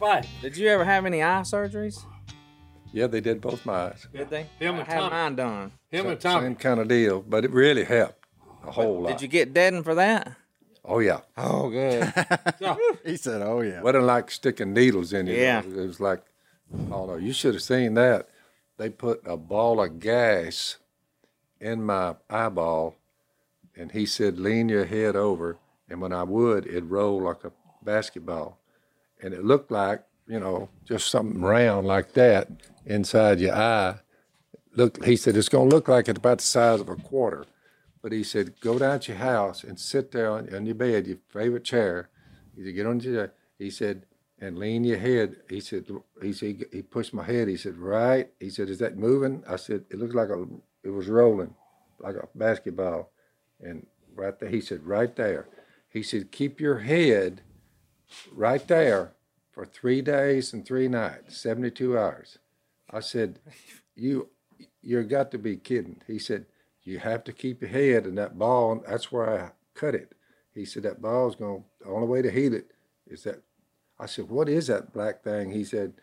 Right. Did you ever have any eye surgeries? Yeah, they did both my eyes. Did they? Him I and had Tom. mine done. Him and Tom. Same kind of deal, but it really helped a whole lot. Did you get deadened for that? Oh yeah. Oh, good. He said, "Oh yeah." wasn't like sticking needles in you. Yeah. It was like, oh no, you should have seen that. They put a ball of gas in my eyeball, and he said, lean your head over. And when I would, it'd roll like a basketball. And it looked like, you know, just something round like that inside your eye. Look, he said, it's going to look like it's about the size of a quarter. But he said, go down to your house and sit there on, on your bed, your favorite chair. He said, get on your. He said, and lean your head. He said, he said, he pushed my head. He said, right. He said, is that moving? I said, it looks like a, it was rolling, like a basketball. And right there, he said, right there. He said, keep your head right there for three days and three nights, 72 hours. I said, you, you got to be kidding. He said, you have to keep your head and that ball, that's where I cut it. He said, that ball's going, the only way to heal it is that. I said, what is that black thing? He said,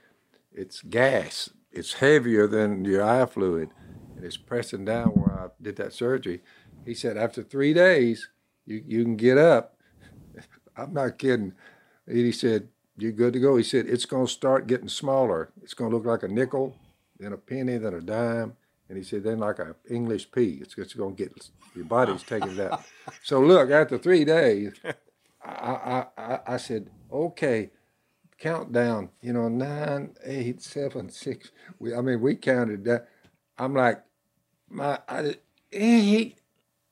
it's gas. It's heavier than your eye fluid. And it's pressing down where did that surgery. He said, after three days, you, you can get up. I'm not kidding. And he said, you're good to go. He said, it's going to start getting smaller. It's going to look like a nickel, then a penny, then a dime. And he said, then like an English pea. It's just going to get, your body's taking out. So look, after three days, I, I, I, I said, okay, countdown, you know, nine, eight, seven, six. We, I mean, we counted that. I'm like, my, I, eight.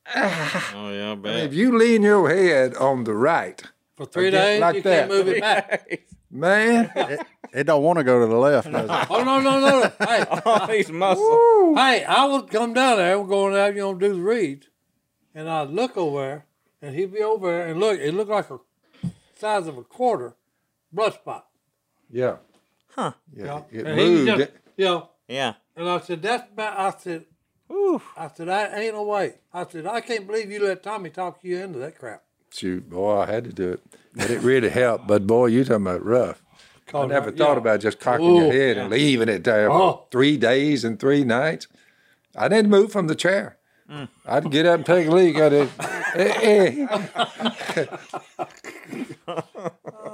ah. oh, yeah, I I mean, if you lean your head on the right, For three days, like you that. can't move it back. man, It don't want to go to the left, does it? Oh no, no, no! no. Hey, All these muscles. hey, I would come down there. We're going out, you know, do the reads, and I'd look over there, and he'd be over there, and look, it looked like a size of a quarter blood spot. yeah, Huh. You yeah, it and he moved. just, it- you know, Yeah. and I said, "That's about." I said, I said, "I ain't no way." I said, "I can't believe you let Tommy talk you into that crap." Shoot, boy, I had to do it, but it really helped. But boy, you talking about rough. I never right- thought yeah. about just cocking Ooh, your head and leaving it there for Oh. three days and three nights. I didn't move from the chair. I'd get up and take a leak at it. Eh, eh.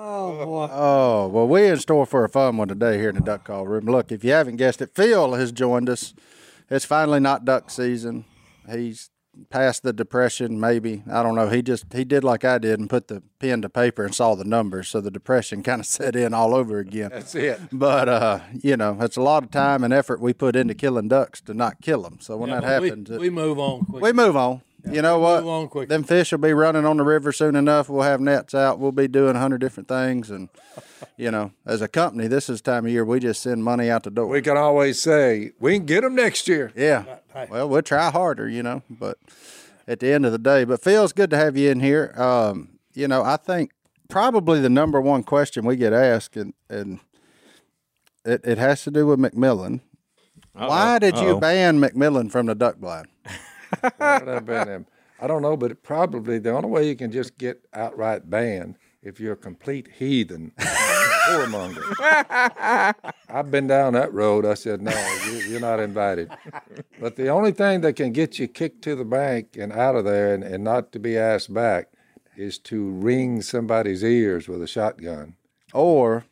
Oh boy! Oh, well, we're in store for a fun one today here in the duck call room. Look, if you haven't guessed it, Phil has joined us. It's finally not duck season. He's past the depression, maybe. I don't know. He just he did like I did and put the pen to paper and saw the numbers, so the depression kind of set in all over again. That's it. But uh, you know, it's a lot of time and effort we put into killing ducks to not kill them. So when Yeah, that but we- happens, it- we, move on quick. we move on. You know what? move on quick. Them fish will be running on the river soon enough. We'll have nets out. We'll be doing a hundred different things, and you know, as a company, this is the time of year we just send money out the door. We can always say we can get them next year. yeah. Hey. Well, we'll try harder, you know, but at the end of the day, but Phil, it's good to have you in here. Um, you know, I think probably the number one question we get asked, and and it, it has to do with McMillan. Why did you Uh-oh. ban McMillan from the duck blind? Why did I him? I don't know, but it probably the only way you can just get outright banned if you're a complete heathen, whoremonger. I've been down that road. I said, no, you, you're not invited. But the only thing that can get you kicked to the bank and out of there and, and not to be asked back is to ring somebody's ears with a shotgun. Or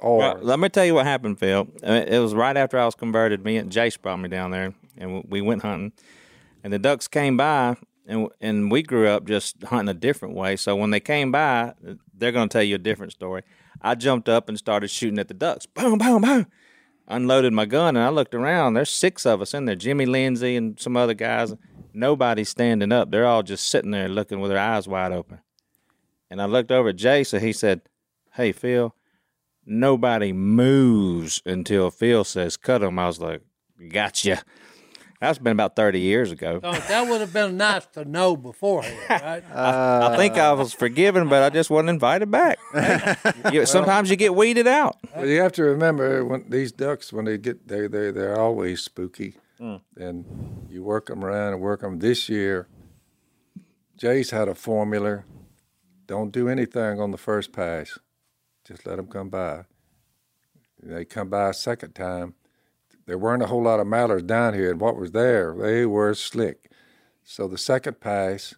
Or Well, let me tell you what happened, Phil. Uh, It was right after I was converted. Me and Jase brought me down there, and we went hunting. And the ducks came by, and and we grew up just hunting a different way. So when they came by, they're going to tell you a different story. I jumped up and started shooting at the ducks. Boom, boom, boom. Unloaded my gun, and I looked around. There's six of us in there. Jimmy Lindsay and some other guys. nobody's standing up. They're all just sitting there looking with their eyes wide open. And I looked over at Jason. He said, "Hey, Phil, nobody moves until Phil says cut them." I was like, "Gotcha." That's been about thirty years ago. So that would have been nice to know beforehand, right? I think I was forgiven, but I just wasn't invited back. You- sometimes you get weeded out. Well, you have to remember when these ducks, when they get there, they they're always spooky, Mm. and you work them around and work them. This year, Jay's had a formula: don't do anything on the first pass, just let them come by. They come by a second time. There weren't a whole lot of mallards down here, and what was there, they were slick. So the second pass,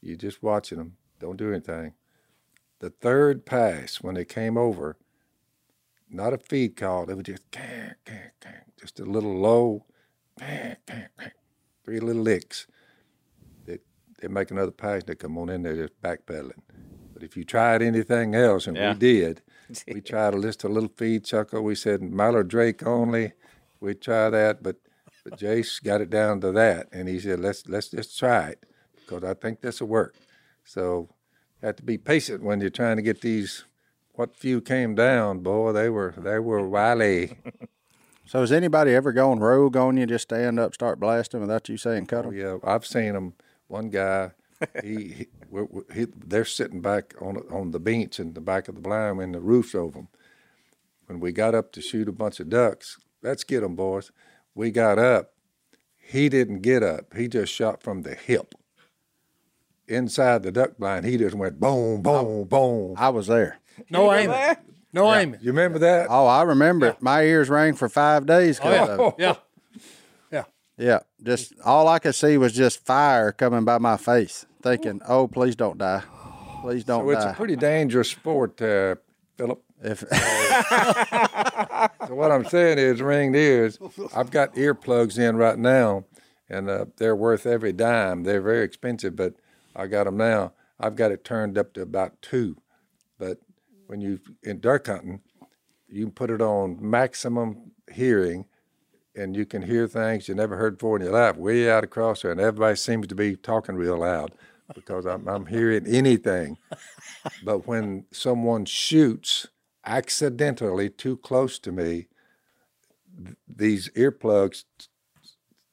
you're just watching them, don't do anything. The third pass, when they came over, not a feed call. It was just kang, kang, just a little low, kang, kang, three little licks. They they make another pass. They come on in there just backpedaling. But if you tried anything else, and Yeah. we did, we tried a list a little feed chuckle. We said Mallard Drake only. We try that, but but Jase got it down to that, and he said let's let's just try it because I think this will work. So you have to be patient when you're trying to get these what few came down, boy, they were they were wily. So has anybody ever gone rogue on you? Just stand up, start blasting without you saying cut Oh, them? yeah, I've seen them. One guy, he, he, we're, we're- he they're sitting back on on the bench in the back of the blind when the roof's over them. When we got up to shoot a bunch of ducks, let's get them, boys. We got up. He didn't get up. He just shot from the hip. Inside the duck blind, he just went boom, boom, boom. I was there. No aiming. No aiming. You remember that? Oh, I remember it. My ears rang for five days. Oh, yeah. it. Yeah. Yeah. Yeah, just all I could see was just fire coming by my face, thinking, "Oh, please don't die, please don't So it's a pretty dangerous sport, uh, Phillip. If So what I'm saying is, ringed ears. I've got earplugs in right now, and uh, they're worth every dime. They're very expensive, but I got them now. I've got it turned up to about two. But when you in duck hunting, you can put it on maximum hearing, and you can hear things you never heard before in your life, way out across there, and everybody seems to be talking real loud because I'm, I'm hearing anything. But when someone shoots accidentally too close to me, th- these earplugs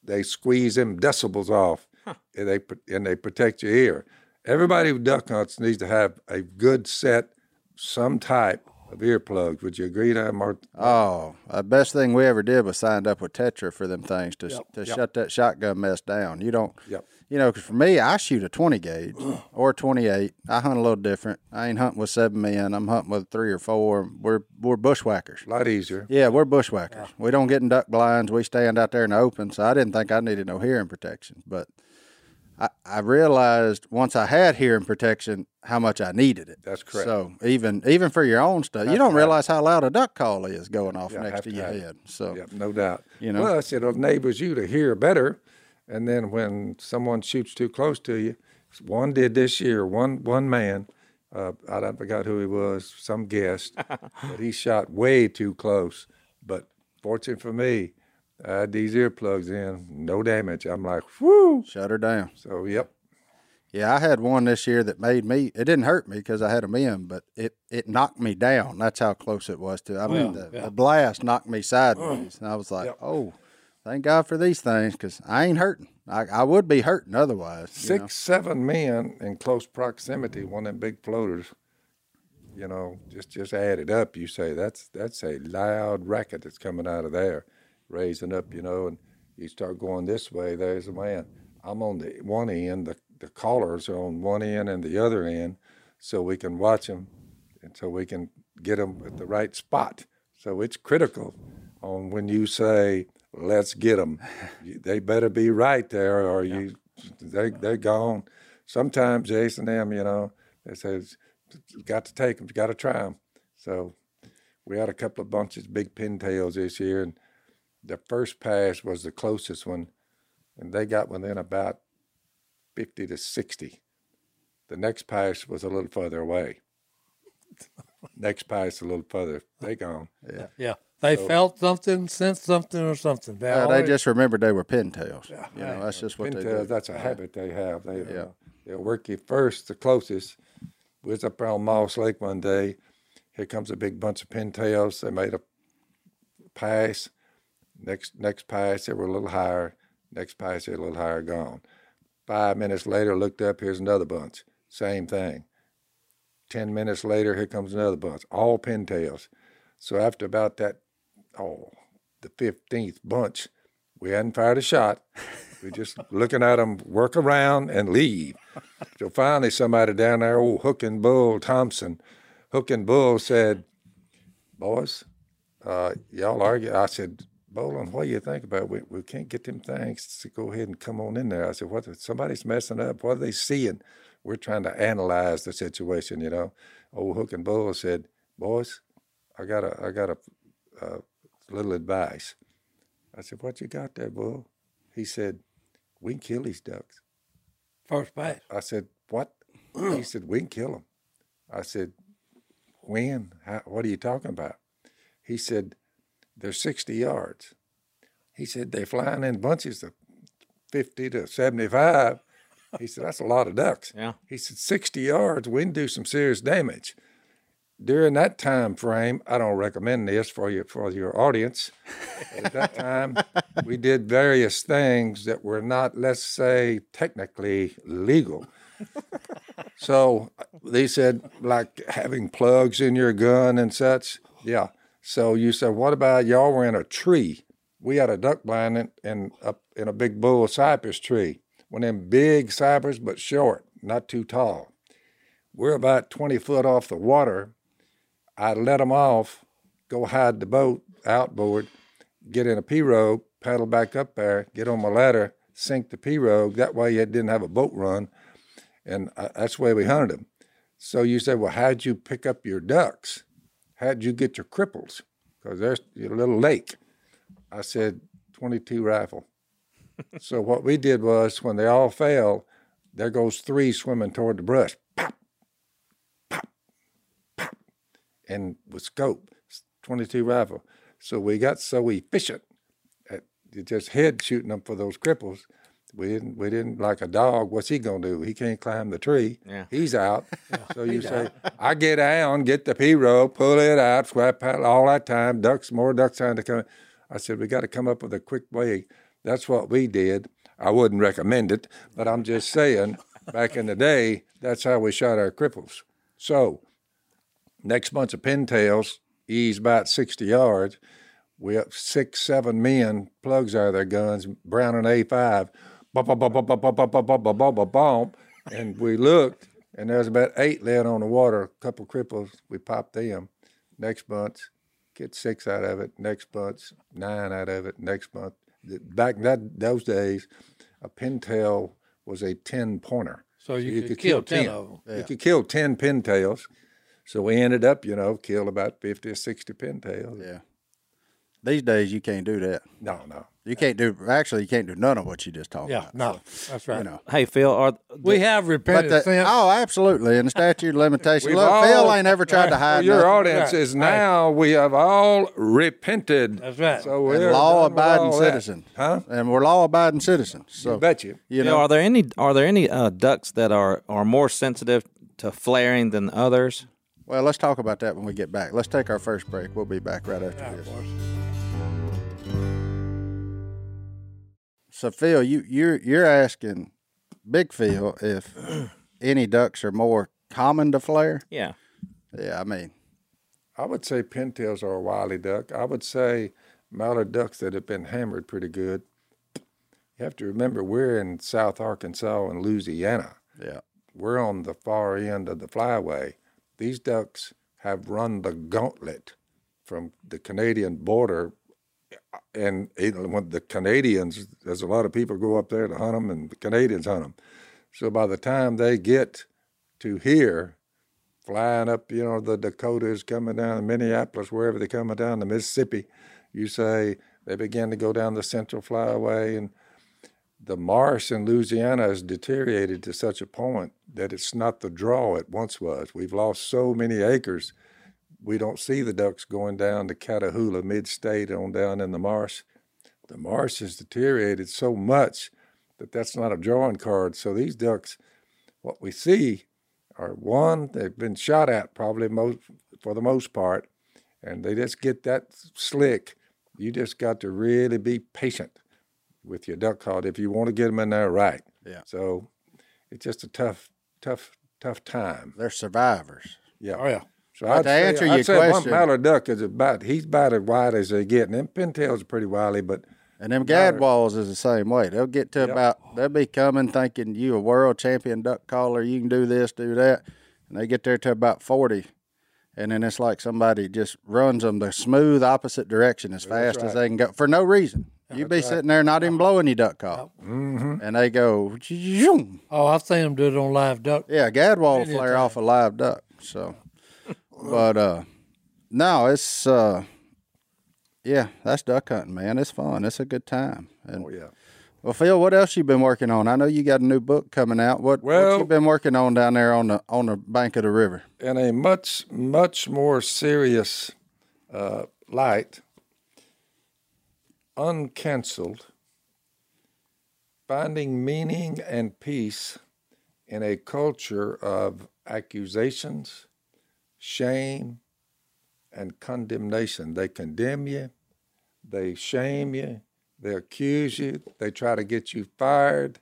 they squeeze them decibels off, and they and they protect your ear. Everybody who duck hunts needs to have a good set, some type of earplugs. Would you agree, to that, Mark? oh, the best thing we ever did was signed up with Tetra for them things to to shut that shotgun mess down. You don't, Yep. You know, 'cause for me, I shoot a twenty gauge or twenty eight. I hunt a little different. I ain't hunting with seven men. I'm hunting with three or four. We're we're bushwhackers. A lot easier. Yeah, we're bushwhackers. We don't get in duck blinds. We stand out there in the open. So I didn't think I needed no hearing protection. But I, I realized once I had hearing protection how much I needed it. That's correct. So even even for your own stuff, you don't realize how loud a duck call is going off Yeah, next to to your head. So Yep, no doubt. You know? Plus, it enables you to hear better. And then when someone shoots too close to you, one did this year. One one man, uh, I forgot who he was, some guest, but he shot way too close. But fortunate for me, I had these earplugs in, no damage. I'm like, whoo. shut her down. So yep, Yeah, I had one this year that made me. It didn't hurt me because I had them in, but it it knocked me down. That's how close it was to. I mean, the, the blast knocked me sideways, and I was like, "Oh, thank God for these things," because I ain't hurting. I, I would be hurting otherwise. six, know. seven men in close proximity, one of them big floaters. You know, just just add it up. You say that's that's a loud racket that's coming out of there, raising up. You know, and you start going this way. There's a man. I'm on the one end. The the callers are on one end and the other end, so we can watch them, and so we can get them at the right spot. So it's critical on when you say let's get them. They better be right there, or you they they're gone. Sometimes Jason them, you know, they say you got to take them, you got to try them. So we had a couple of bunches big pintails this year, and the first pass was the closest one, and they got within about fifty to sixty. The next pass was a little further away. next pass a little further. They gone. Yeah. Yeah. They felt something, sensed something, or something. They, Uh, they just remembered they were pintails. You know, that's just what they do. that's a habit they have. They, Yeah. uh, they'll work you first, the closest. We was up on Moss Lake one day. Here comes a big bunch of pintails. They made a pass. Next next pass, they were a little higher. Next pass, they were a little higher, gone. Five minutes later, looked up, here's another bunch. Same thing. Ten minutes later, here comes another bunch. All pintails. So after about that, oh, the 15th bunch, we hadn't fired a shot. We're just looking at them work around and leave. So finally, somebody down there, old Hook and Bull Thompson, Hook and Bull said, "Boys, uh, y'all argue." I said, "Bolin, what do you think about? It? We we can't get them things to go ahead and come on in there." I said, "What? Somebody's messing up. What are they seeing?" We're trying to analyze the situation, you know. Old Hook and Bull said, "Boys, I got a I got a, a little advice." I said, "What you got there, Bull?" He said, "We can kill these ducks." first pass. I said, "What?" he said, "We can kill them." I said, "When? How, what are you talking about?" He said, "They're sixty yards." He said, "They're flying in bunches of fifty to seventy-five. He said, "That's a lot of ducks." Yeah. He said, 60 yards, we can do some serious damage." During that time frame, I don't recommend this for you for your audience. At that time, we did various things that were not, let's say, technically legal. So they said, like having plugs in your gun and such. Yeah. So you said, what about y'all were in a tree? We had a duck blind in, in, up in a big bull cypress tree. One of them big cypress, but short, not too tall. We're about 20 foot off the water. I let them off, go hide the boat outboard, get in a pirogue, paddle back up there, get on my ladder, sink the pirogue. That way you didn't have a boat run. And uh, that's the way we hunted them. So you said, well, how'd you pick up your ducks? How'd you get your cripples? Because there's your little lake. I said, 22 rifle. so what we did was when they all fell, there goes three swimming toward the brush. And with scope, 22 rifle. So we got so efficient at just head shooting them for those cripples. We didn't, we didn't like a dog. What's he gonna do? He can't climb the tree. Yeah. He's out. So you say, I get down, get the pirogue, pull it out, swap paddle all that time. Ducks, more ducks trying to come. I said, we got to come up with a quick way. That's what we did. I wouldn't recommend it, but I'm just saying, back in the day, that's how we shot our cripples. So, next bunch of pintails, ease about 60 yards. We up six, seven men, plugs out of their guns, Browning A5, bump, bump, bump, bump, bump, bump, bump, bump, bump, bump, bump, bump. And we looked, and there's about eight laying on the water, a couple cripples. We popped them. Next bunch, get six out of it. Next bunch, nine out of it. Next bunch. Back in that those days, a pintail was a ten pointer. So you could kill 10 of 'em. You could kill ten pintails. So we ended up, you know, kill about fifty or sixty pintails. Yeah. These days you can't do that. No, no. You can't do actually you can't do none of what you just talked Yeah, about. no, that's right. You know. Hey Phil, are we have But repented the, since. oh, absolutely. And the statute of limitation. Look, all- Phil ain't ever tried to hide your nothing. audience Right, is right. now we have all repented. That's right. So we're law abiding citizens. Huh? And we're law abiding citizens. So You bet you. you Phil, know are there any are there any uh, ducks that are are more sensitive to flaring than others? Well let's talk about that when we get back. Let's take our first break. We'll be back right after Yeah, this. of course. So Phil, you you're you're asking Big Phil if any ducks are more common to flare? Yeah. Yeah, I mean, I would say pintails are a wily duck. I would say mallard ducks that have been hammered pretty good. You have to remember we're in South Arkansas and Louisiana. yeah. We're on the far end of the flyway. These ducks have run the gauntlet from the Canadian border. Uh, and even when the Canadians, there's a lot of people go up there to hunt them, and the Canadians hunt them. So by the time they get to here, flying up, you know, the Dakotas, coming down to Minneapolis, wherever they're coming down the Mississippi, you say they begin to go down the Central Flyway, and the marsh in Louisiana has deteriorated to such a point that it's not the draw it once was. We've lost so many acres. we don't see the ducks going down to Catahoula mid-state on down in the marsh. The marsh has deteriorated so much that that's not a drawing card. So these ducks, what we see are one, they've been shot at probably most for the most part, and they just get that slick. You just got to really be patient with your duck call if you want to get them in there right. Yeah. So it's just a tough, tough, tough time. They're survivors. Yeah. Oh yeah. So But I'd to say, answer I'd your say question- one mallard duck is about he's about as wide as they get, and them pintails are pretty wily, but And them gadwalls is the same way. They'll get to Yep. about they'll be coming thinking you a world champion duck caller, you can do this, do that. And they get there to about forty. And then it's like somebody just runs them the smooth opposite direction as fast as they can go for no reason. You be sitting there not even blowing your duck call. Mm-hmm. And they go, zoom. Oh, I've seen them do it on live duck. Yeah, gadwall Plenty flare off a live duck. So, but uh, no, it's uh, yeah, that's duck hunting, man. It's fun. It's a good time. And oh yeah. well, Phil, what else you been working on? I know you got a new book coming out. What what Well- you been working on down there on the on the bank of the river? in a much much more serious uh, light, uncancelled, finding meaning and peace in a culture of accusations, shame, and condemnation. They condemn you, they shame you, they accuse you, they try to get you fired.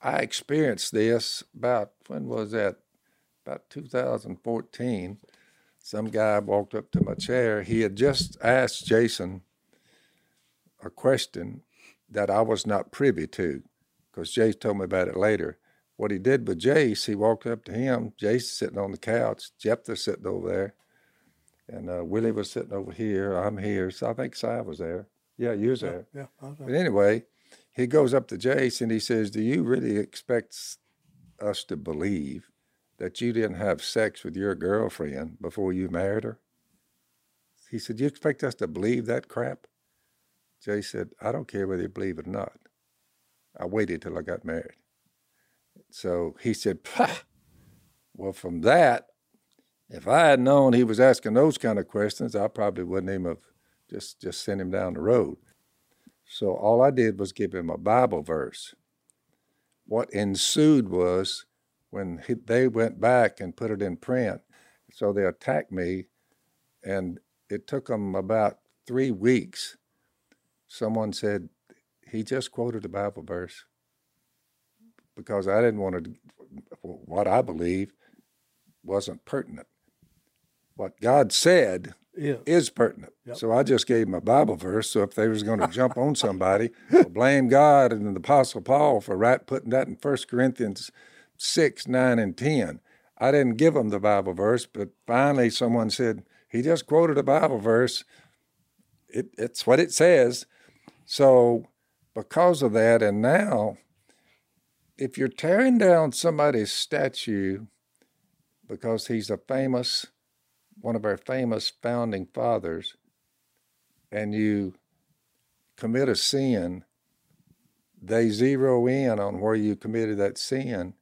I experienced this about when was that? About 2014. Some guy walked up to my chair. He had just asked Jason a question that I was not privy to, because Jase told me about it later. What he did with Jase, he walked up to him. Jase sitting on the couch, Jeptha sitting over there, and uh, Willie was sitting over here. I'm here. So I think Si was there. Yeah, you was there. Yeah. Was- But anyway, he goes up to Jase and he says, Do you really expect us to believe that you didn't have sex with your girlfriend before you married her? He said, You expect us to believe that crap? Jase said, I don't care whether you believe it or not. I waited till I got married. So he said, Pah! Well, from that, if I had known he was asking those kind of questions, I probably wouldn't even have just, just sent him down the road. So all I did was give him a Bible verse. What ensued was when he, they went back and put it in print, so they attacked me, and it took them about three weeks. Someone said, he just quoted a Bible verse because I didn't want to, what I believe wasn't pertinent. What God said Yeah. is pertinent. So I just gave them a Bible verse. So if they was going to jump on somebody, blame God and the Apostle Paul for right putting that in 1 Corinthians 6, 9, and 10. I didn't give them the Bible verse, but finally someone said, he just quoted a Bible verse. It, it's what it says. So because of that, and now, if you're tearing down somebody's statue because he's a famous one of our famous founding fathers and you commit a sin, they zero in on where you committed that sin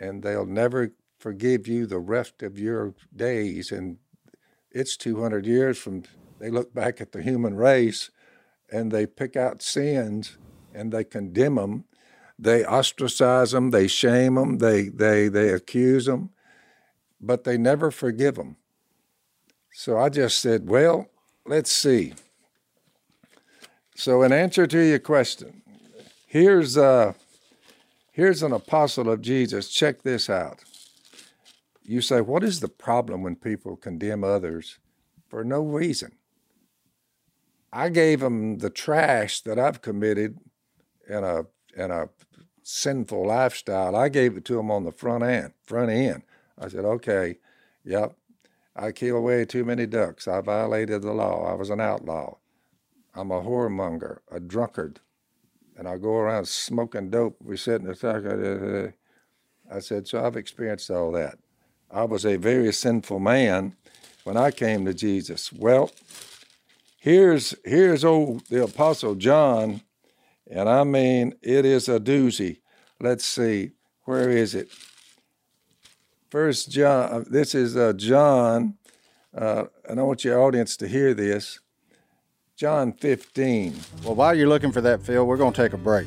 and they'll never forgive you the rest of your days. And it's 200 years from they look back at the human race and they pick out sins and they condemn them. They ostracize them, they shame them, they, they, they accuse them, but they never forgive them. So I just said, well, let's see. So in answer to your question, here's uh, here's an apostle of Jesus. Check this out. You say, what is the problem when people condemn others for no reason? I gave them the trash that I've committed in a in a sinful lifestyle. I gave it to them on the front end. Front end. I said, okay, yep, I killed way too many ducks. I violated the law. I was an outlaw. I'm a whoremonger, a drunkard, and I go around smoking dope. We sit in the truck. I said, so I've experienced all that. I was a very sinful man when I came to Jesus. Well, here's here's old the apostle John, and I mean it is a doozy. Let's see, where is it? First John. This is uh, John uh, and I want your audience to hear this. John 15. Well, while you're looking for that, Phil, we're going to take a break.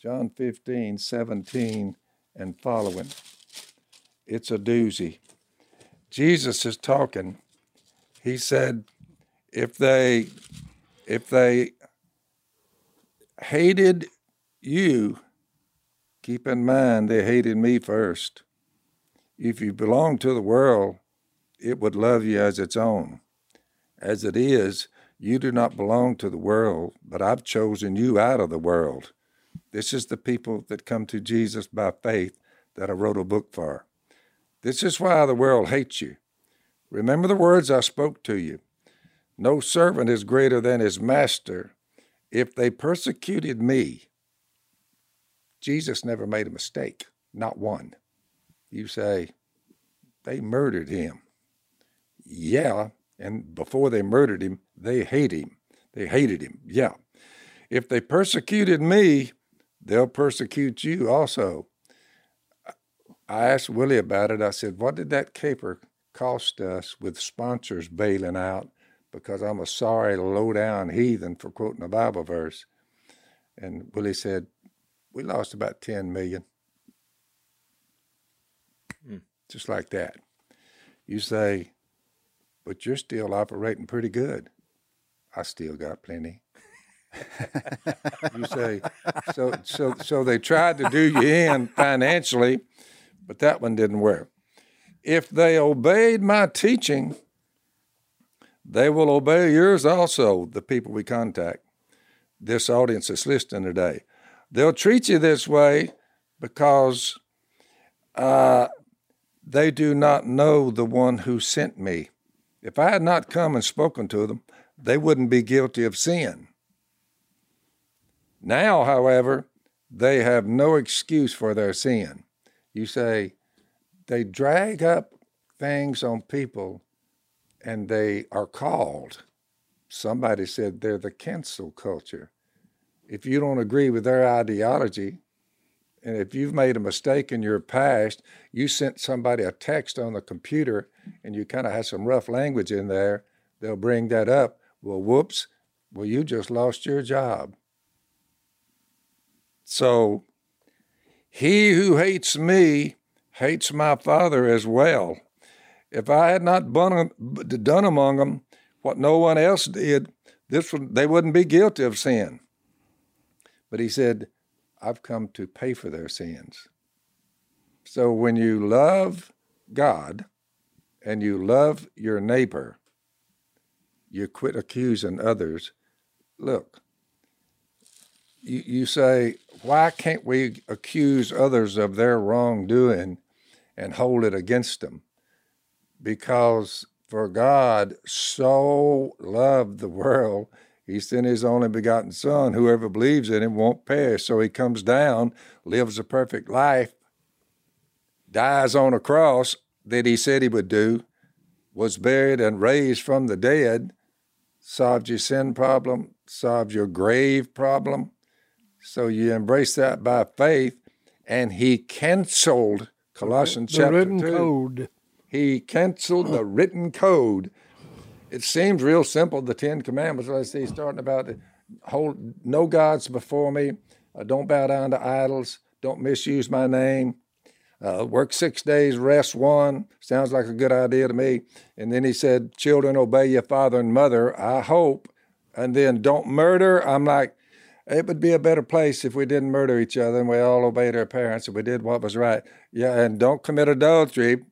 John 15, 17, and following. It's a doozy. Jesus is talking. He said, if they if they hated you, keep in mind they hated me first. If you belong to the world, it would love you as its own. As it is, you do not belong to the world, but I've chosen you out of the world. This is the people that come to Jesus by faith that I wrote a book for. This is why the world hates you. Remember the words I spoke to you. No servant is greater than his master. If they persecuted me, Jesus never made a mistake, not one. You say, they murdered him. Yeah, and before they murdered him, they hate him. They hated him. Yeah. If they persecuted me, they'll persecute you also. I asked Willie about it. I said, What did that caper cost us with sponsors bailing out because I'm a sorry, low down heathen for quoting a Bible verse? And Willie said, We lost about 10 million. Mm. Just like that. You say, but you're still operating pretty good. I still got plenty. you say so so so they tried to do you in financially, but that one didn't work. If they obeyed my teaching, they will obey yours also, the people we contact. This audience that's listening today. They'll treat you this way because uh, they do not know the one who sent me. If I had not come and spoken to them, they wouldn't be guilty of sin. Now, however, they have no excuse for their sin. You say, they drag up things on people and they are called. Somebody said they're the cancel culture. If you don't agree with their ideology, and if you've made a mistake in your past, you sent somebody a text on the computer and you kind of had some rough language in there, they'll bring that up. Well, whoops, well, you just lost your job. So, he who hates me hates my Father as well. If I had not done among them what no one else did, this would, they wouldn't be guilty of sin. But he said, I've come to pay for their sins. So when you love God and you love your neighbor, you quit accusing others. Look, you, you say, why can't we accuse others of their wrongdoing and hold it against them? Because for God so loved the world he sent his only begotten Son. Whoever believes in him won't perish. So he comes down, lives a perfect life, dies on a cross that he said he would do, was buried and raised from the dead, solved your sin problem, solved your grave problem. So you embrace that by faith, and he canceled Colossians the chapter written 2. code. He canceled the written code it seems real simple. The Ten Commandments, I see, starting about hold no gods before me, uh, don't bow down to idols, don't misuse my name, uh, work six days, rest one. Sounds like a good idea to me. And then he said, children, obey your father and mother. I hope. And then don't murder. I'm like, it would be a better place if we didn't murder each other and we all obeyed our parents and we did what was right. Yeah, and don't commit adultery.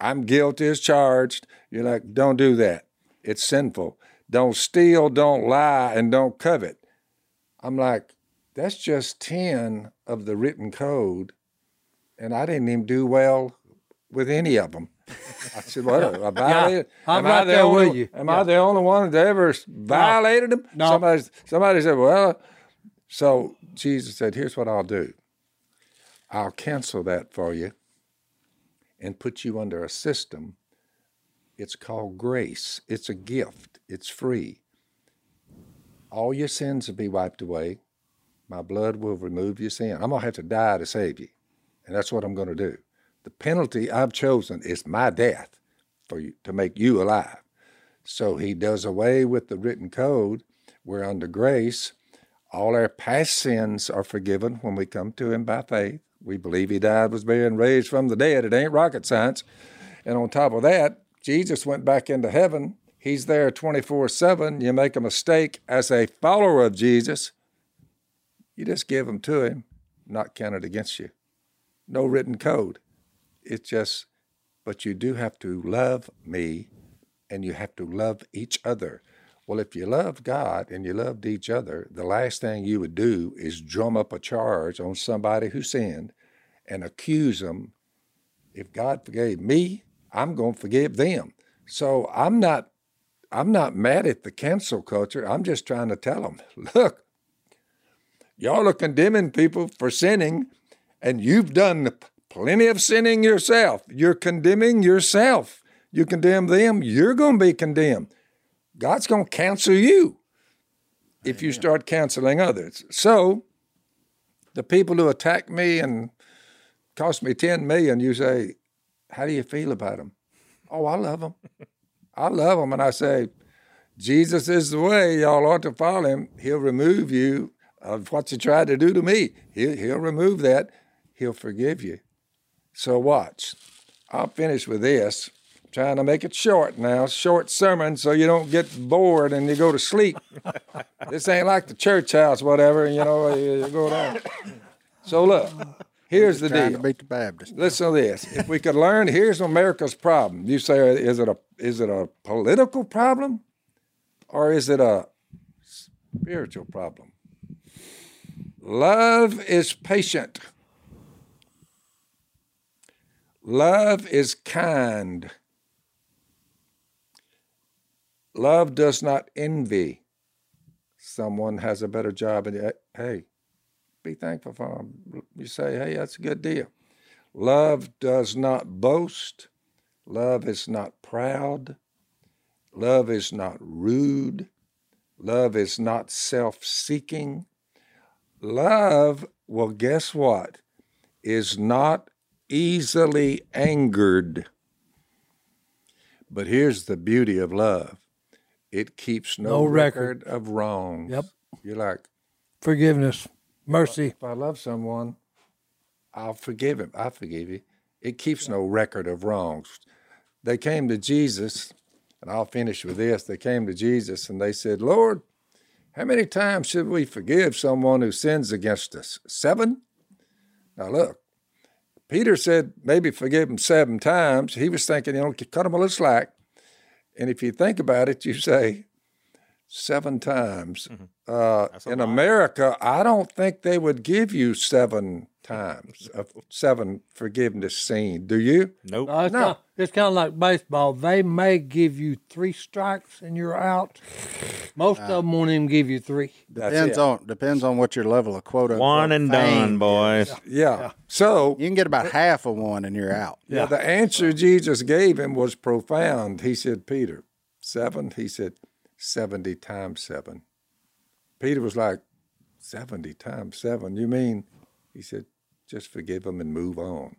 I'm guilty as charged. You're like, don't do that. It's sinful. Don't steal, don't lie, and don't covet. I'm like, that's just 10 of the written code. And I didn't even do well with any of them. I said, "What? I violated? Yeah, I'm am right I there only, with you. Am Yeah. I the only one that ever violated them? No. Somebody, somebody said, "Well," so Jesus said, "Here's what I'll do. I'll cancel that for you, and put you under a system it's called grace. It's a gift. It's free. All your sins will be wiped away. My blood will remove your sin. I'm going to have to die to save you. And that's what I'm going to do. The penalty I've chosen is my death for you to make you alive. So he does away with the written code. We're under grace. All our past sins are forgiven when we come to him by faith. We believe he died, was buried, and raised from the dead. It ain't rocket science. And on top of that, Jesus went back into heaven. He's there 24 7. You make a mistake as a follower of Jesus, you just give them to him, not counted against you. No written code. It's just, but you do have to love me and you have to love each other. Well, if you love God and you loved each other, the last thing you would do is drum up a charge on somebody who sinned and accuse them. If God forgave me, I'm going to forgive them. So I'm not I'm not mad at the cancel culture. I'm just trying to tell them, look, y'all are condemning people for sinning, and you've done plenty of sinning yourself. You're condemning yourself. You condemn them, you're going to be condemned. God's going to cancel you if you start canceling others. So, the people who attack me and cost me 10 million, you say, how do you feel about them? Oh, I love them. I love them. And I say, Jesus is the way. Y'all ought to follow him. He'll remove you of what you tried to do to me. He'll, he'll remove that. He'll forgive you. So watch. I'll finish with this. I'm trying to make it short now, short sermon, so you don't get bored and you go to sleep. this ain't like the church house, whatever. You know, you, you go down. So look, here's the deal. to beat the Baptist. Listen to this. If we could learn, here's America's problem. You say, is it a is it a political problem, or is it a spiritual problem? Love is patient. Love is kind. Love does not envy. Someone has a better job, and hey, be thankful for them. You say, hey, that's a good deal. Love does not boast. Love is not proud. Love is not rude. Love is not self seeking. Love, well, guess what? Is not easily angered. But here's the beauty of love it keeps no, No record. record of wrongs. Yep. You're like, Forgiveness, mercy. if I love someone, I'll forgive him. I forgive you. It keeps no record of wrongs. They came to Jesus, and I'll finish with this. They came to Jesus and they said, Lord, how many times should we forgive someone who sins against us? Seven? Now look, Peter said maybe forgive him seven times. He was thinking, you know, cut him a little slack. And if you think about it, you say seven times. Mm-hmm. Uh, in America, I don't think they would give you seven times of seven forgiveness scene. Do you? Nope. No, it's, No. Kind it's kind of like baseball. They may give you three strikes and you're out. Most of uh, them won't even give you three. Depends on depends on what your level of quota. One and fame done, boys. Yeah. So You can get about half of one and you're out. yeah. the answer Jesus gave him was profound. He said, Peter, seven? He said, 70 times seven. Peter was like, 70 times seven? You mean? He said, just forgive them and move on.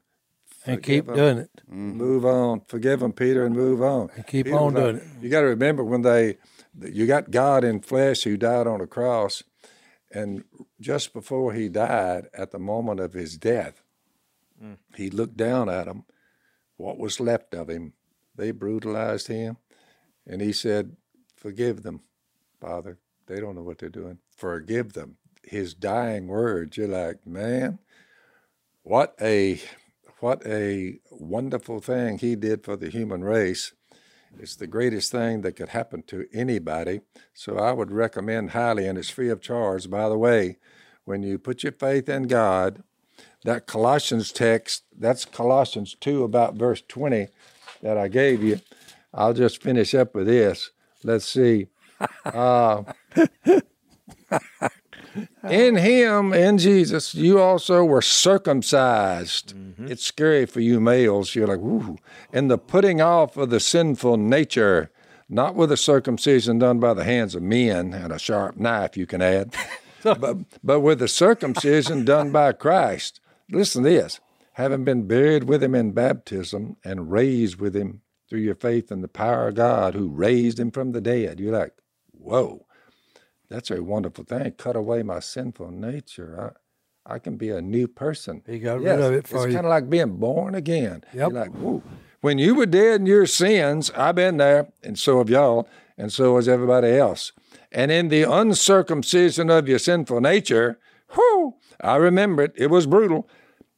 And keep Forgive 'em. doing it. Mm-hmm. Move on. Forgive them, Peter, and move on. And keep Peter on doing like- it. You got to remember when they, you got God in flesh who died on a cross, and just before he died, at the moment of his death, mm. he looked down at them, what was left of him. They brutalized him, and he said, Forgive them, Father. They don't know what they're doing. Forgive them. His dying words, you're like, man, what a what a wonderful thing he did for the human race. It's the greatest thing that could happen to anybody. So I would recommend highly, and it's free of charge. By the way, when you put your faith in God, that Colossians text, that's Colossians 2, about verse 20 that I gave you. I'll just finish up with this. Let's see. Uh, in him, in Jesus, you also were circumcised. It's scary for you males. You're like, ooh. In the putting off of the sinful nature, not with a circumcision done by the hands of men and a sharp knife, you can add, but, but with the circumcision done by Christ. Listen to this having been buried with him in baptism and raised with him through your faith in the power of God who raised him from the dead. You're like, whoa, that's a wonderful thing. Cut away my sinful nature. I, I can be a new person. He got rid of it It's for you. kind of like being born again. Yep. You're like, whoa. When you were dead in your sins, I've been there, and so have y'all, and so has everybody else. And in the uncircumcision of your sinful nature, whew, I remember it. It was brutal.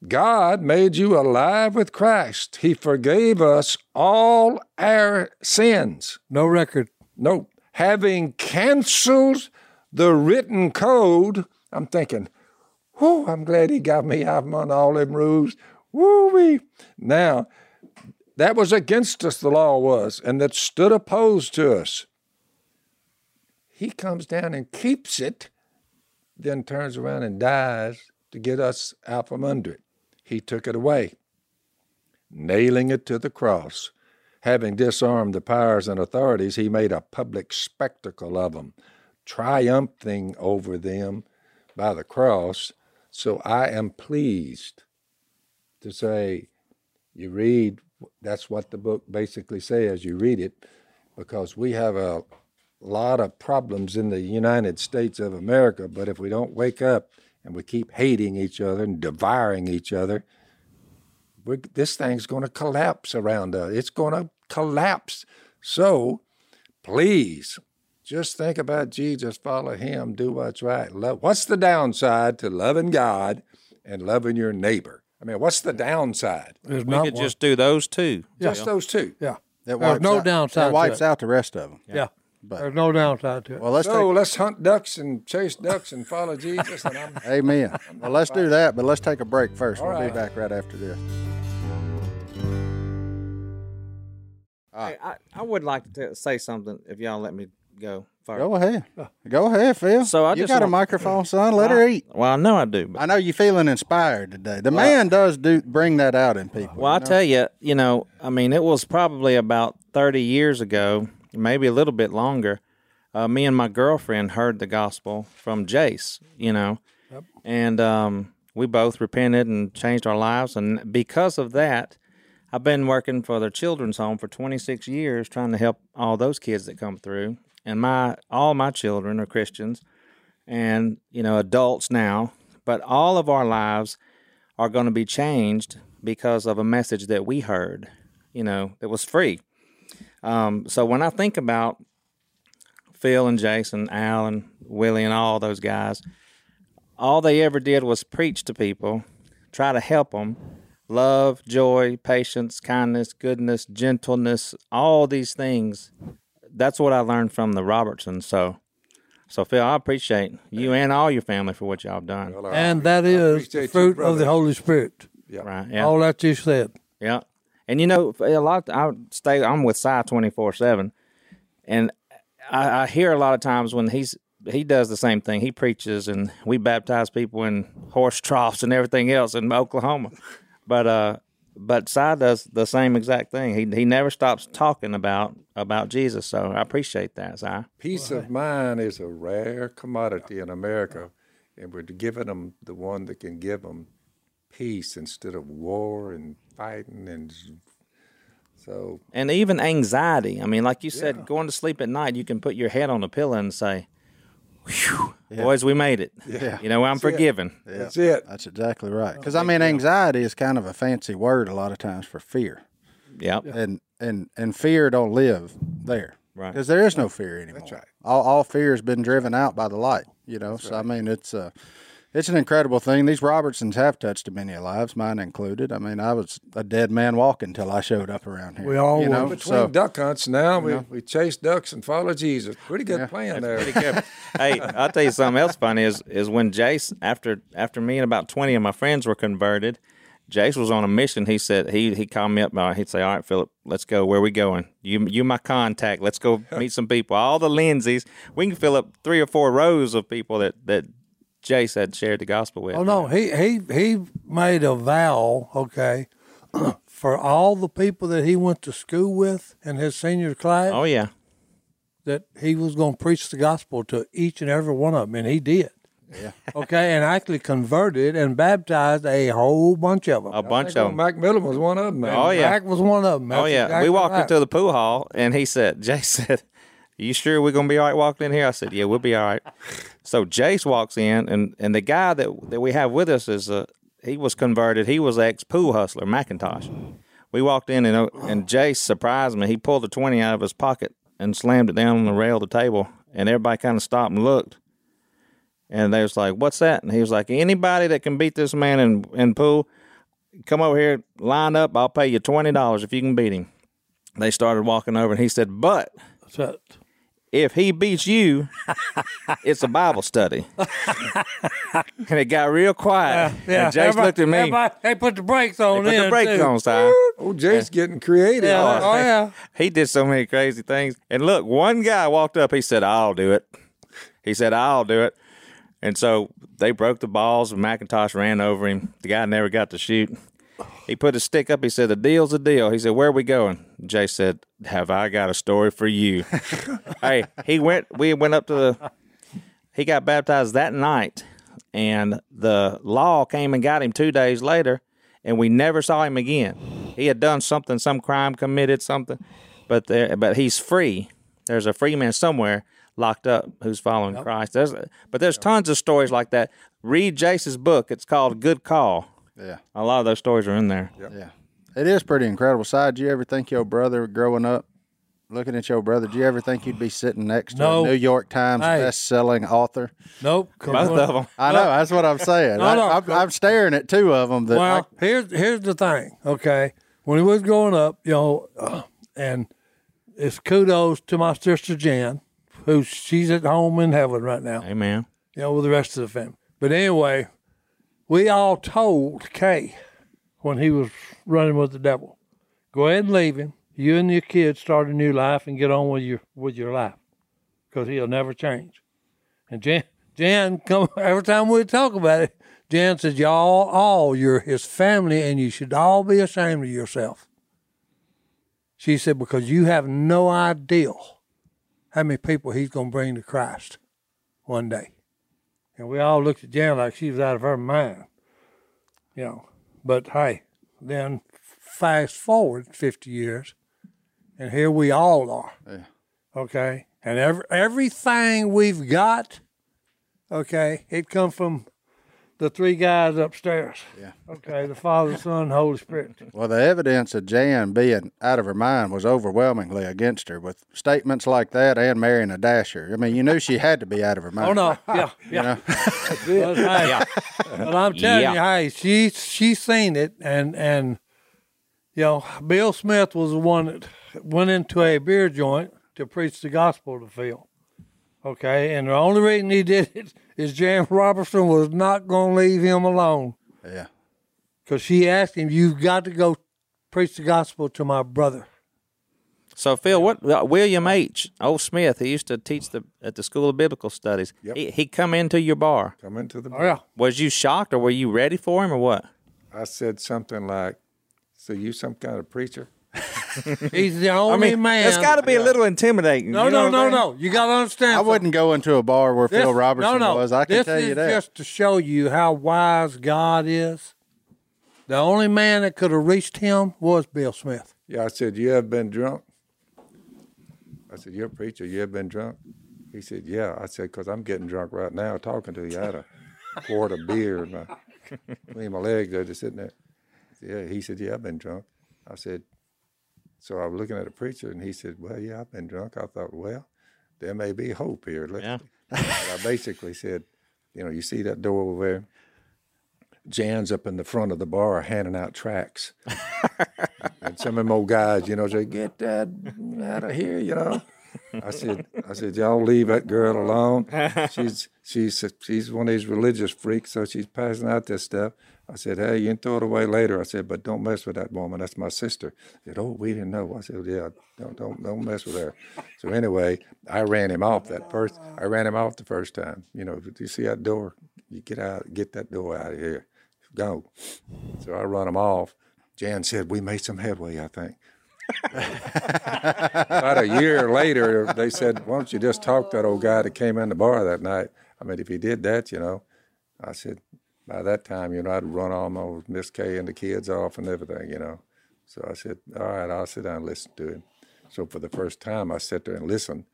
God made you alive with Christ. He forgave us all our sins. No record. No, having canceled the written code, I'm thinking, whew, I'm glad he got me out on all them rules. Woo-wee. Now, that was against us, the law was, and that stood opposed to us. He comes down and keeps it, then turns around and dies to get us out from under it. He took it away, nailing it to the cross. Having disarmed the powers and authorities, he made a public spectacle of them, triumphing over them by the cross. So I am pleased to say, you read, that's what the book basically says, you read it, because we have a lot of problems in the United States of America, but if we don't wake up and we keep hating each other and devouring each other, we're, this thing's going to collapse around us. It's going to collapse. So please just think about Jesus, follow him, do what's right. Love. What's the downside to loving God and loving your neighbor? I mean, what's the downside? There's We could one. just do those two. Just those two. yeah. That There's no out, downside That to wipes it. out the rest of them. Yeah. But- There's no downside to it. Well, let's So let's hunt ducks and chase ducks and follow Jesus. And I'm take. Amen. Well, let's do that, but let's take a break first. All we'll right. be back right after this. Hey, I, I would like to t- say something if y'all let me go first. Go ahead. Go ahead, Phil. So I you just got a microphone, son. Let her eat. Well, I know I do, but I know you're feeling inspired today. The man does do bring that out in people. Well, I tell you, you know, I mean, it was probably about 30 years ago, maybe a little bit longer. Uh, me and my girlfriend heard the gospel from Jase, you know, and um, we both repented and changed our lives. And because of that, I've been working for the children's home for 26 years, trying to help all those kids that come through. And my all my children are Christians, and you know, adults now. But all of our lives are going to be changed because of a message that we heard, you know, that was free. Um, so when I think about Phil and Jason, Al and Willie and all those guys, all they ever did was preach to people, try to help them. Love, joy, patience, kindness, goodness, gentleness, all these things. That's what I learned from the Robertsons. So, so Phil, I appreciate you and all your family for what y'all have done. Well, I- and that I is the fruit of the Holy Spirit. Right? Yeah. All that you said. Yeah, and you know, a lot. I stay. I'm with Si twenty four seven, and I, I hear a lot of times when he's he does the same thing. He preaches, and we baptize people in horse troughs and everything else in Oklahoma. But uh, but Si does the same exact thing. He he never stops talking about about Jesus. So I appreciate that, Si. Peace of mind is a rare commodity in America, and we're giving them the one that can give them peace instead of war and fighting and so And even anxiety. I mean, like you said, going to sleep at night, you can put your head on a pillow and say, "Whew, boys, we made it." Yeah. You know, I'm forgiven. that's it. That's exactly right. Because I mean, anxiety is kind of a fancy word a lot of times for fear, Yep. and and and fear don't live there. Right. Because there is no fear anymore. That's right. All all fear has been driven out by the light. You know. so I mean, it's uh, it's an incredible thing. These Robertsons have touched many lives, mine included. I mean, I was a dead man walking until I showed up around here. We all you know. Between So duck hunts now, we, we chase ducks and follow Jesus. Pretty good plan there. hey, I'll tell you something else funny is is when Jase after after me and about twenty of my friends were converted, Jase was on a mission. He said he he called me up. uh, He'd say, "All right, Phillip, let's go. Where we going? You you my contact. Let's go meet some people. All the Lindsays. We can fill up three or four rows of people that that Jase had shared the gospel with. Oh no, he he he made a vow, okay, for all the people that he went to school with in his senior class Oh yeah, that he was going to preach the gospel to each and every one of them, and he did. Yeah. okay, and actually converted and baptized a whole bunch of them. A bunch of them. McMillan was one of them. Man. Oh, yeah. Mac was one of them. Oh yeah, we walked into the pool hall, and he said, "Jase said, you sure we're gonna be all right walking in here?" I said, "Yeah, we'll be all right." So Jase walks in, and and the guy that that we have with us is uh, he was converted. He was ex pool hustler, Macintosh. We walked in, and and Jase surprised me. He pulled a twenty out of his pocket and slammed it down on the rail of the table, and everybody kind of stopped and looked. And they was like, "What's that?" And he was like, "Anybody that can beat this man in in pool, come over here, line up. I'll pay you twenty dollars if you can beat him." They started walking over, and he said, "But So, if he beats you, it's a Bible study." and it got real quiet. yeah, and Jase looked at me. everybody- They put the brakes on. Put the brakes too. on, Si. Oh, Jase's getting creative. Yeah, oh, oh yeah. He did so many crazy things. And look, one guy walked up. He said, "I'll do it." He said, "I'll do it." And so they broke the balls, and McIntosh ran over him. The guy never got to shoot. He put his stick up. He said, "The deal's a deal." He said, "Where are we going?" Jase said, "Have I got a story for you?" hey, he went. We went up to the. He got baptized that night, and the law came and got him two days later, and we never saw him again. He had done something, some crime committed, something, but there, but he's free. There's a free man somewhere locked up who's following Christ. There's, but there's tons of stories like that. Read Jase's book. It's called Good Call. Yeah. A lot of those stories are in there. Yeah. It is pretty incredible. Side, you ever think your brother growing up, looking at your brother, do you ever think you'd be sitting next to No. a New York Times Hey. best-selling author? Nope. Both when- of them. I know. That's what I'm saying. No, I, no. I'm, I'm staring at two of them. That Well, here's here's the thing. Okay, when he was growing up, you know, uh, and it's kudos to my sister Jan, who she's at home in heaven right now. Amen. you know, with the rest of the family. But anyway, we all told Kay when he was running with the devil, go ahead and leave him. You and your kids start a new life and get on with your with your life, because he'll never change. And Jan, Jan, come every time we talk about it, Jan says, "Y'all, all you're his family, and you should all be ashamed of yourself." She said, "Because you have no idea how many people he's going to bring to Christ one day." And we all looked at Jan like she was out of her mind. You know. But hey, then fast forward 50 years, and here we all are. Yeah. Okay. And every, everything we've got, okay, it come from the three guys upstairs. Yeah. Okay. The Father, Son, Holy Spirit. Well, the evidence of Jan being out of her mind was overwhelmingly against her, with statements like that and marrying a dasher. I mean, you knew she had to be out of her mind. Oh no. Yeah. Yeah. But, hey, but I'm telling you, hey, she she seen it, and and you know, Bill Smith was the one that went into a beer joint to preach the gospel to Phil. Okay, and the only reason he did it is James Robertson was not going to leave him alone Yeah. because she asked him, "You've got to go preach the gospel to my brother." So Phil, what uh, William H. O. Smith? He used to teach the at the School of Biblical Studies. Yep. He, he come into your bar. Come into the. Oh yeah, Was you shocked, or were you ready for him, or what? I said something like, "So you some kind of preacher?" he's the only I mean, man. it's got to be a little intimidating. no, you know no, what I'm no, no. You got to understand. I something. wouldn't go into a bar where This- Phil Robertson no, no. was. I can this tell you is that. just to show you how wise God is. The only man that could have reached him was Bill Smith. Yeah, I said, "You have been drunk." I said, "You're a preacher. You have been drunk." He said, "Yeah." I said, "Cause I'm getting drunk right now talking to you. I had a quart of beer in my, between my legs. They're just sitting there." Said, yeah. He said, "Yeah, I've been drunk." I said, "So I was looking at a preacher, and he said, "Well, yeah, I've been drunk." I thought, "Well, there may be hope here." Let's, Yeah. I basically said, "You know, you see that door over there." Jan's up in the front of the bar handing out tracts. and some of them old guys, you know, say, "Get that out of here," you know. I said, "I said, y'all leave that girl alone. She's she's she's one of these religious freaks, so she's passing out this stuff." I said, "Hey, you can throw it away later." I said, "But don't mess with that woman. That's my sister." He said, "Oh, we didn't know." I said, "Yeah, don't don't don't mess with her." So anyway, I ran him off that first. I ran him off the first time. You know, you see that door? You get out, get that door out of here. Go. So I run him off. Jan said, "We made some headway, I think." About a year later, they said, "Why don't you just talk to that old guy that came in the bar that night?" I mean, if he did that, you know, I said, by that time, you know, I'd run all my Miss K and the kids off and everything, you know. So I said, all right, I'll sit down and listen to him. So for the first time, I sat there and listened.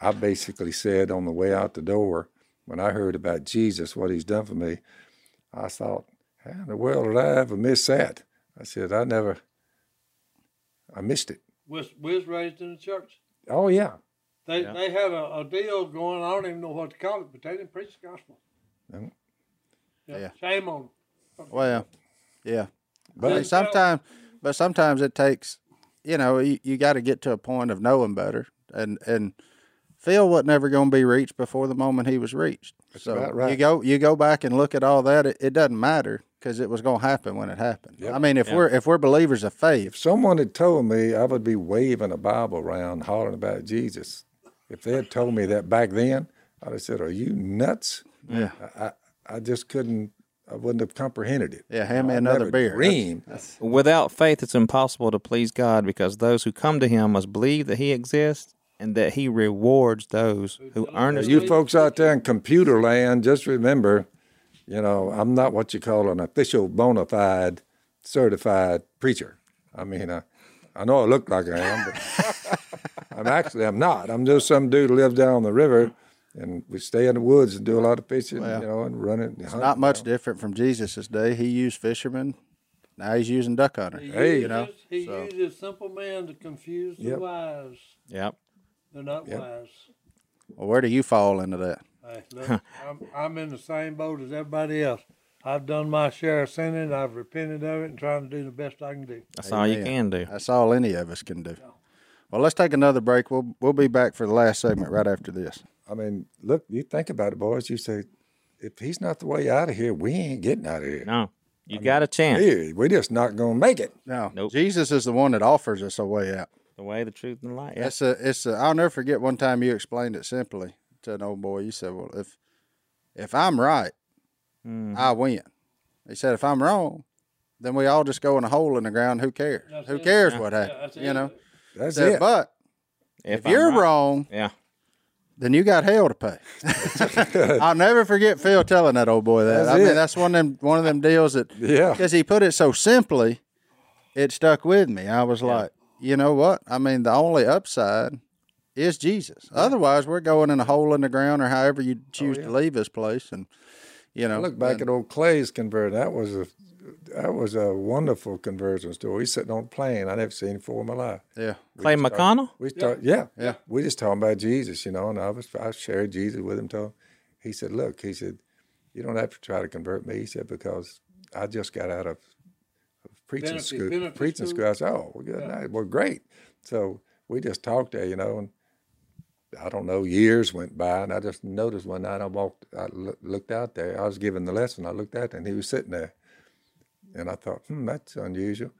I basically said on the way out the door, when I heard about Jesus, what he's done for me, I thought, how in the world did I ever miss that? I said, I never, I missed it. Was was raised in the church. Oh, yeah. They they had a, a deal going. I don't even know what to call it, but they didn't preach the gospel. No. Yeah. Yeah. Shame on. Well, yeah. But But sometimes, but sometimes it takes, you know, you, you got to get to a point of knowing better, and and Phil wasn't ever going to be reached before the moment he was reached. so about right. you go you go back and look at all that. It, it doesn't matter because it was going to happen when it happened. I mean, if we're if we're believers of faith, if someone had told me I would be waving a Bible around hollering about Jesus, if they had told me that back then, I'd have said, Are you nuts? Yeah. I, I, I just couldn't, I wouldn't have comprehended it. Yeah, hand me I another beer. Dreamed. Without faith, it's impossible to please God because those who come to Him must believe that He exists and that He rewards those who earnestly. You folks out there in computer land, just remember, you know, I'm not what you call an official bona fide certified preacher. I mean, I, I know I look like I am, but I'm actually I'm not. I'm just some dude who lives down the river, and we stay in the woods and do a lot of fishing, you know, and running. and hunting, not much you know. different from Jesus' day. He used fishermen. Now he's using duck hunters. He Hey. uses, you know, he so- uses simple men to confuse the Yep. wise. Yep. They're not Yep. wise. Well, where do you fall into that? Hey, look, I'm, I'm in the same boat as everybody else. I've done my share of sinning. I've repented of it and trying to do the best I can do. That's all you can do. That's all any of us can do. Well, let's take another break. We'll we'll be back for the last segment right after this. I mean, look, you think about it, boys. You say, if he's not the way out of here, we ain't getting out of here. No, you got a chance. Here, we're just not gonna make it. No, Nope. Jesus is the one that offers us a way out. The way, the truth, and the light. Yeah. It's a, it's a. I'll never forget one time you explained it simply to an old boy. You said, "Well, if if I'm right, Mm-hmm. I win." He said, "If I'm wrong, then we all just go in a hole in the ground. Who cares? That's Who it. cares Yeah. what Yeah, you it. know." That's Said, it. But if, I'm you're right- wrong, Yeah. Then you got hell to pay. I'll never forget Phil telling that old boy that. That's I mean, it. that's one of them one of them deals that Yeah. because he put it so simply, it stuck with me. I was like, you know what? I mean, the only upside is Jesus. Otherwise, we're going in a hole in the ground or however you oh, choose to leave this place, and you know, I look back and- at old Clay's conversion. That was a that was a wonderful conversion story. He's sitting on a plane. I never seen him before in my life. yeah, Clay McConnell. We start, yeah, Yeah. We just talking about Jesus, you know. And I was I shared Jesus with him. Told him. he said, "Look," he said, "you don't have to try to convert me." He said, "Because I just got out of, of preaching Benefit- school. benefit preaching school. school. I said, "Oh, well, good night. Well, great." So we just talked there, you know, and I don't know. Years went by, and I just noticed one night I walked, I looked out there. I was giving the lesson. I looked out there, and he was sitting there, and I thought, "Hmm, that's unusual."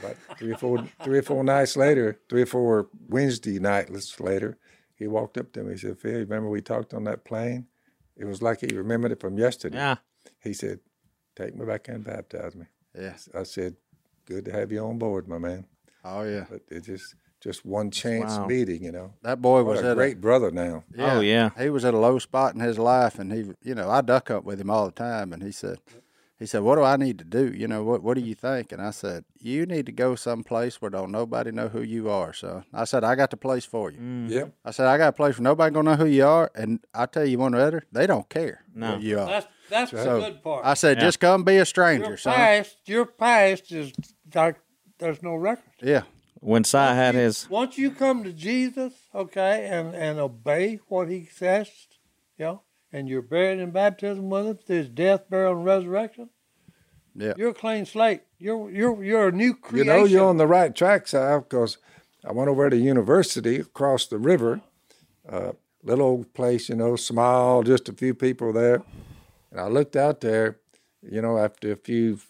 About three or four, three or four nights later, three or four Wednesday nights later, he walked up to me. He said, "Phil, remember we talked on that plane? It was like he remembered it from yesterday." Yeah. He said, "Take me back and baptize me." yeah, I said, "Good to have you on board, my man." oh yeah. But it just just one chance Wow. meeting, you know. That boy was a at great brother now. Yeah, Oh, yeah. He was at a low spot in his life, and he, you know, I duck up with him all the time, and he said, he said, "What do I need to do? You know, what what do you think?" And I said, "You need to go someplace where don't nobody know who you are." So I said, "I got the place for you." Mm. Yep. I said, "I got a place where nobody gonna know who you are," and I tell you one or other, they don't care No. who you are. That's that's the good part. I said, "Just come be a stranger, your son." past, your past is like there's no record. Yeah, When Si had his, Once you come to Jesus, okay, and and obey what He says, you know, and you're buried in baptism with Him through His death, burial, and resurrection. Yeah. You're a clean slate. You're you're you're a new creation. You know you're on the right track, Sal, because I went over to university across the river, uh, little old place, you know, small, just a few people there. And I looked out there, you know, after a few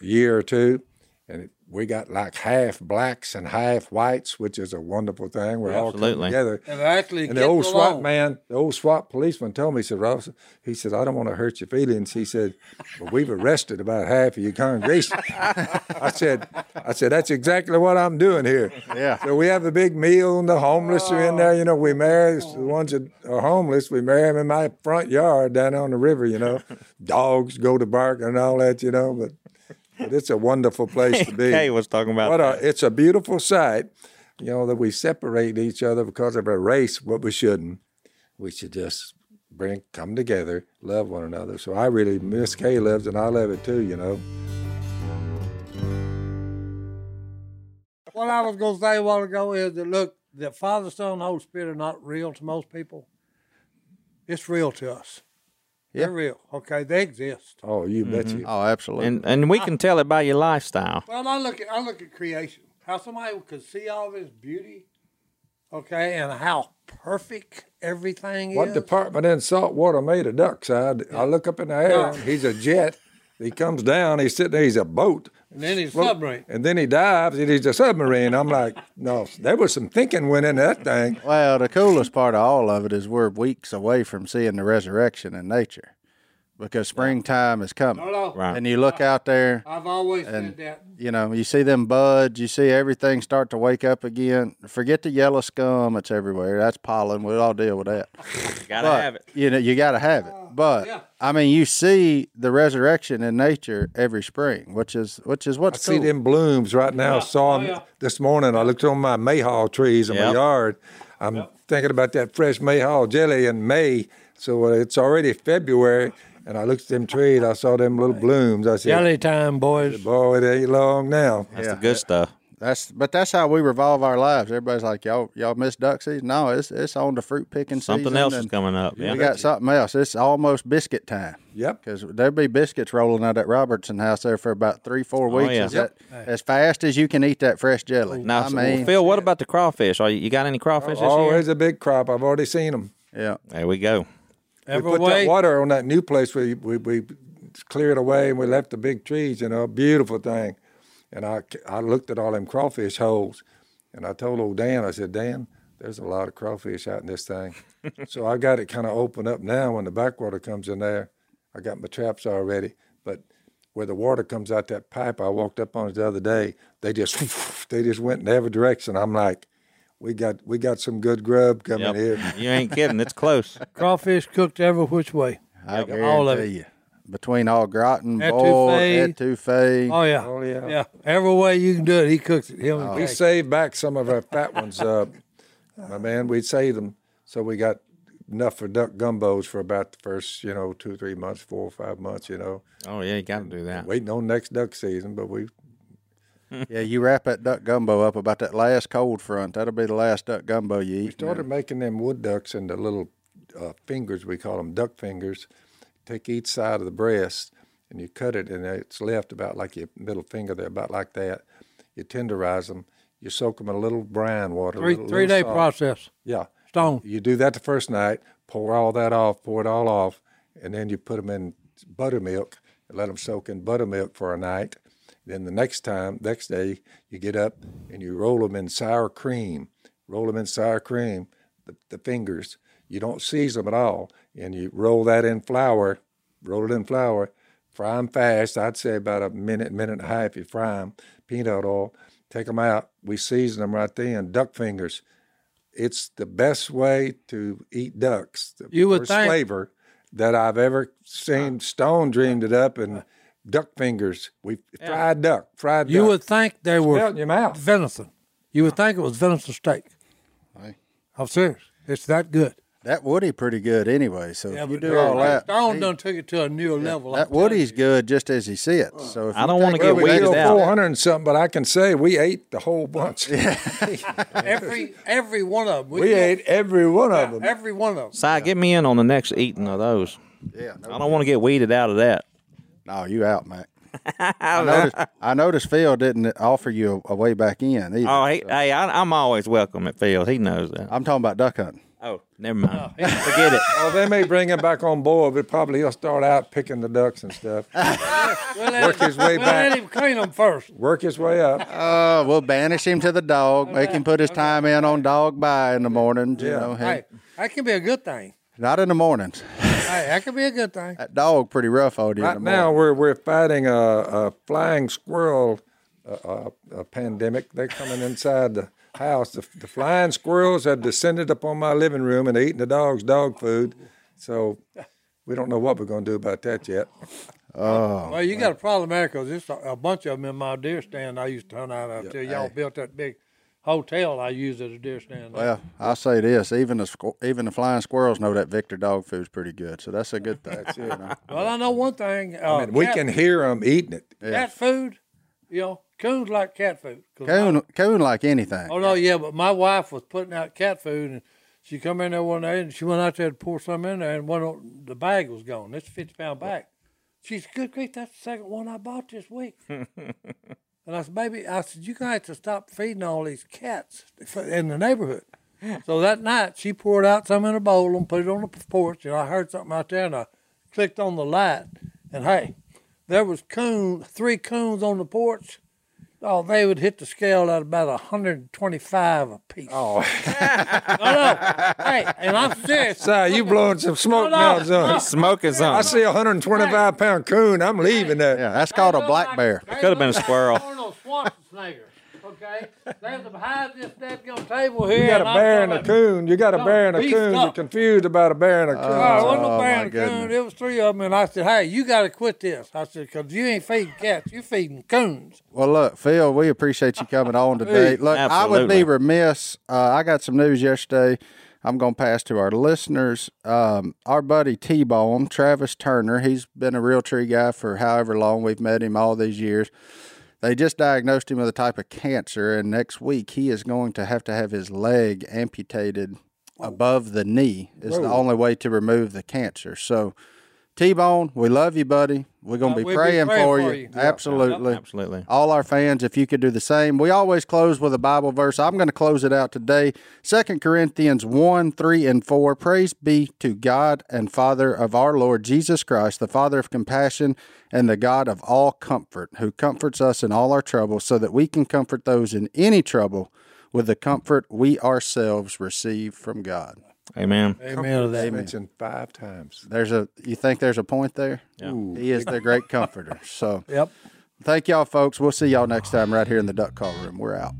year or two, and it, we got like half blacks and half whites, which is a wonderful thing. We're all coming Absolutely. together. And actually And the getting old SWAT man, the old SWAT policeman told me, he said, Ross, he said, I don't want to hurt your feelings. He said, but we've arrested about half of your congregation. I said, I said, that's exactly what I'm doing here. Yeah. So we have a big meal and the homeless are in there. You know, we marry the oh. ones that are homeless. We marry them in my front yard down on the river, you know. Dogs go to bark and all that, you know, but, but it's a wonderful place to be. Kay was talking about What that. a, it's a beautiful sight, you know, that we separate each other because of our race, but we shouldn't. We should just bring, come together, love one another. So I really, Miss Kay loves and I love it too, you know. What I was going to say a while ago is that look, the Father, Son, and Holy Spirit are not real to most people. It's real to us. They're real. Okay, they exist. Oh, you bet mm-hmm. you. Oh, absolutely. And and we can tell it by your lifestyle. Well, I look at I look at creation. How somebody could see all this beauty, okay, and how perfect everything What is. department in saltwater made a duck? So I, I look up in the air, Yeah. and he's a jet. He comes down, he's sitting there, he's a boat. and then he's Well, submarine. And then he dives, and he's a submarine. I'm like, no, there was some thinking went into that thing. Well, the coolest part of all of it is we're weeks away from seeing the resurrection in nature because springtime is coming. No, no. Right. And you look out there, I've always And- said that. you know, you see them buds, you see everything start to wake up again. Forget the yellow scum, it's everywhere. That's pollen. We'll all deal with that. Gotta But, have it. You know, you got to have it. But yeah. I mean, you see the resurrection in nature every spring, which is which is I what's see cool. them blooms right now. Saw Oh, 'em yeah. this morning. I looked on my mayhaw trees in my yard. I'm thinking about that fresh mayhaw jelly in May. So uh, it's already February, and I looked at them trees. I saw them little blooms. I said, Jelly time, boys. "Boy, it ain't long now." That's the good stuff. That's but that's how we revolve our lives. Everybody's like, y'all y'all miss duck season? No, it's it's on the fruit picking Something season. Something else is coming up. Yeah. We got something else. It's almost biscuit time. Yep. Because there'll be biscuits rolling out at Robertson house there for about three, four oh, weeks. Oh, yeah. Is that as fast as you can eat that fresh jelly? now, I so, mean, Phil, what about the crawfish? Are you, you got any crawfish this year? Always a big crop. I've already seen them. yeah. There we go. Every we put way. that water on that new place. We, we we cleared away and we left the big trees. You know, beautiful thing. And I I looked at all them crawfish holes, and I told old Dan. I said, Dan, there's a lot of crawfish out in this thing. so I got it kind of open up now. When the backwater comes in there, I got my traps all ready. But where the water comes out that pipe, I walked up on it the other day. They just they just went in every direction. I'm like. We got we got some good grub coming Yep. here. You ain't kidding. It's close. Crawfish cooked every which way. I Yep, guarantee all of it. you. Between au gratin, Etouffee. boiled, etouffee. Oh yeah. Oh, yeah. Yeah. Every way you can do it, he cooks it. Him and We saved back some of our fat ones, up, my man. We saved them, so we got enough for duck gumbos for about the first, you know, two, three months, four or five months. You know, Oh yeah, you got to do that. waiting on next duck season. But we, Yeah, you wrap that duck gumbo up about that last cold front. That'll be the last duck gumbo you eat. we eat. started making them wood ducks into little uh, fingers. We call them duck fingers. Take each side of the breast and you cut it, and it's left about like your middle finger there, about like that. You tenderize them. You soak them in a little brine water. Three little, three little day salt. process. Yeah. Stone. You do that the first night, pour all that off, pour it all off, and then you put them in buttermilk and let them soak in buttermilk for a night. Then the next time, next day, you get up and you roll them in sour cream. Roll them in sour cream, the, the fingers. You don't season them at all, and you roll that in flour. Roll it in flour. Fry them fast. I'd say about a minute, minute and a half. You fry them. Peanut oil. Take them out. We season them right then. Duck fingers it's the best way to eat ducks. The You would first think- flavor that I've ever seen. Uh, Stone dreamed it up, and uh, duck fingers. We fried duck, fried You duck. would think they were Melt in your mouth. venison. You would think it was venison steak. Hey. I'm serious. It's that good. That Woody pretty good anyway. So if you do all that, Stone done took it to a new level. I'm that telling Woody's you. good just as he sits. So if I you don't wanna take get Well, we weeded killed out. 400 and something, but I can say we ate the whole bunch. every every one of them. we ate every one of them. every one of them. Si, get me in on the next eating of those. yeah, no, I don't want to get weeded out of that. No, you out, Mac. I noticed, I noticed Phil didn't offer you a, a way back in either. Oh, hey, hey I, I'm always welcome at Phil. He knows that. I'm talking about duck hunting. Oh, never mind. Forget it. Oh, they may bring him back on board, but probably he'll start out picking the ducks and stuff. We'll Work his way we'll let back. him clean them first. Work his way up. Uh, we'll banish him to the dog. Make him put his time in on dog by in the morning. You Yeah. know, he- Hey, that can be a good thing. not in the mornings. Hey, that could be a good thing. That dog pretty rough out here. Right now, we're we're fighting a, a flying squirrel uh, uh, a pandemic. They're coming inside the house. The, the flying squirrels have descended upon my living room and eaten the dog's dog food. So we don't know what we're going to do about that yet. Oh, well, you got a problem there because there's a, a bunch of them in my deer stand I used to hunt out of until y'all built that big hotel I used as a deer stand. Well, I'll say this: even the squ- even the flying squirrels know that Victor dog food's pretty good, so that's a good thing. you know. well, I know one thing. Uh, And we cat, can hear them eating it. cat food. You know, coons like cat food. my- Coon, coon like anything. Oh no, yeah, but my wife was putting out cat food, and she come in there one day, and she went out there to pour some in there, and one of the bag was gone. It's a fifty pound bag. She's "Good grief, that's the second one I bought this week." and I said, "Baby, I said you guys to stop feeding all these cats in the neighborhood." so that night, she poured out some in a bowl and put it on the porch, and I heard something out there, and I clicked on the light, and hey, there was coon, three coons on the porch. Oh, they would hit the scale at about 125 a piece. Oh, No, no. Hey, and I'm serious. Sorry, you blowing some smoke No, now, no, son. Smoking I something. see a 125 pound coon. I'm leaving that. Yeah, that's called a black bear. They Could have been a squirrel. Like Arnold Schwarzenegger. Okay, they're behind this dead table here. You got a and I'm bear and a coon. You got a bear and a beefed coon. You're confused about a bear and a coon. Oh, it wasn't Oh, no bear my and a coon. goodness. It was three of them, and I said, "Hey, you got to quit this." I said, "Cause you ain't feeding cats, you're feeding coons." Well, look, Phil, we appreciate you coming on today. Hey, look, I would be remiss. Uh, I got some news yesterday. I'm going to pass to our listeners. Um, our buddy T Bone, Travis Turner, he's been a Realtree guy for however long. We've met him all these years. They just diagnosed him with a type of cancer, and next week he is going to have to have his leg amputated above the knee. Is the only way to remove the cancer. So, T Bone, we love you, buddy. We're going Uh, to be we'll be praying, praying for for you. you. Absolutely. Absolutely. All our fans, if you could do the same. We always close with a Bible verse. I'm going to close it out today. Second Corinthians 1, 3, and 4. Praise be to God and Father of our Lord Jesus Christ, the Father of compassion and the God of all comfort, who comforts us in all our troubles, so that we can comfort those in any trouble with the comfort we ourselves receive from God. Amen. Amen to that. mentioned five times. There's a you think there's a point there? He is the great comforter. So Yep. thank y'all folks. We'll see y'all next time right here in the duck call room. We're out.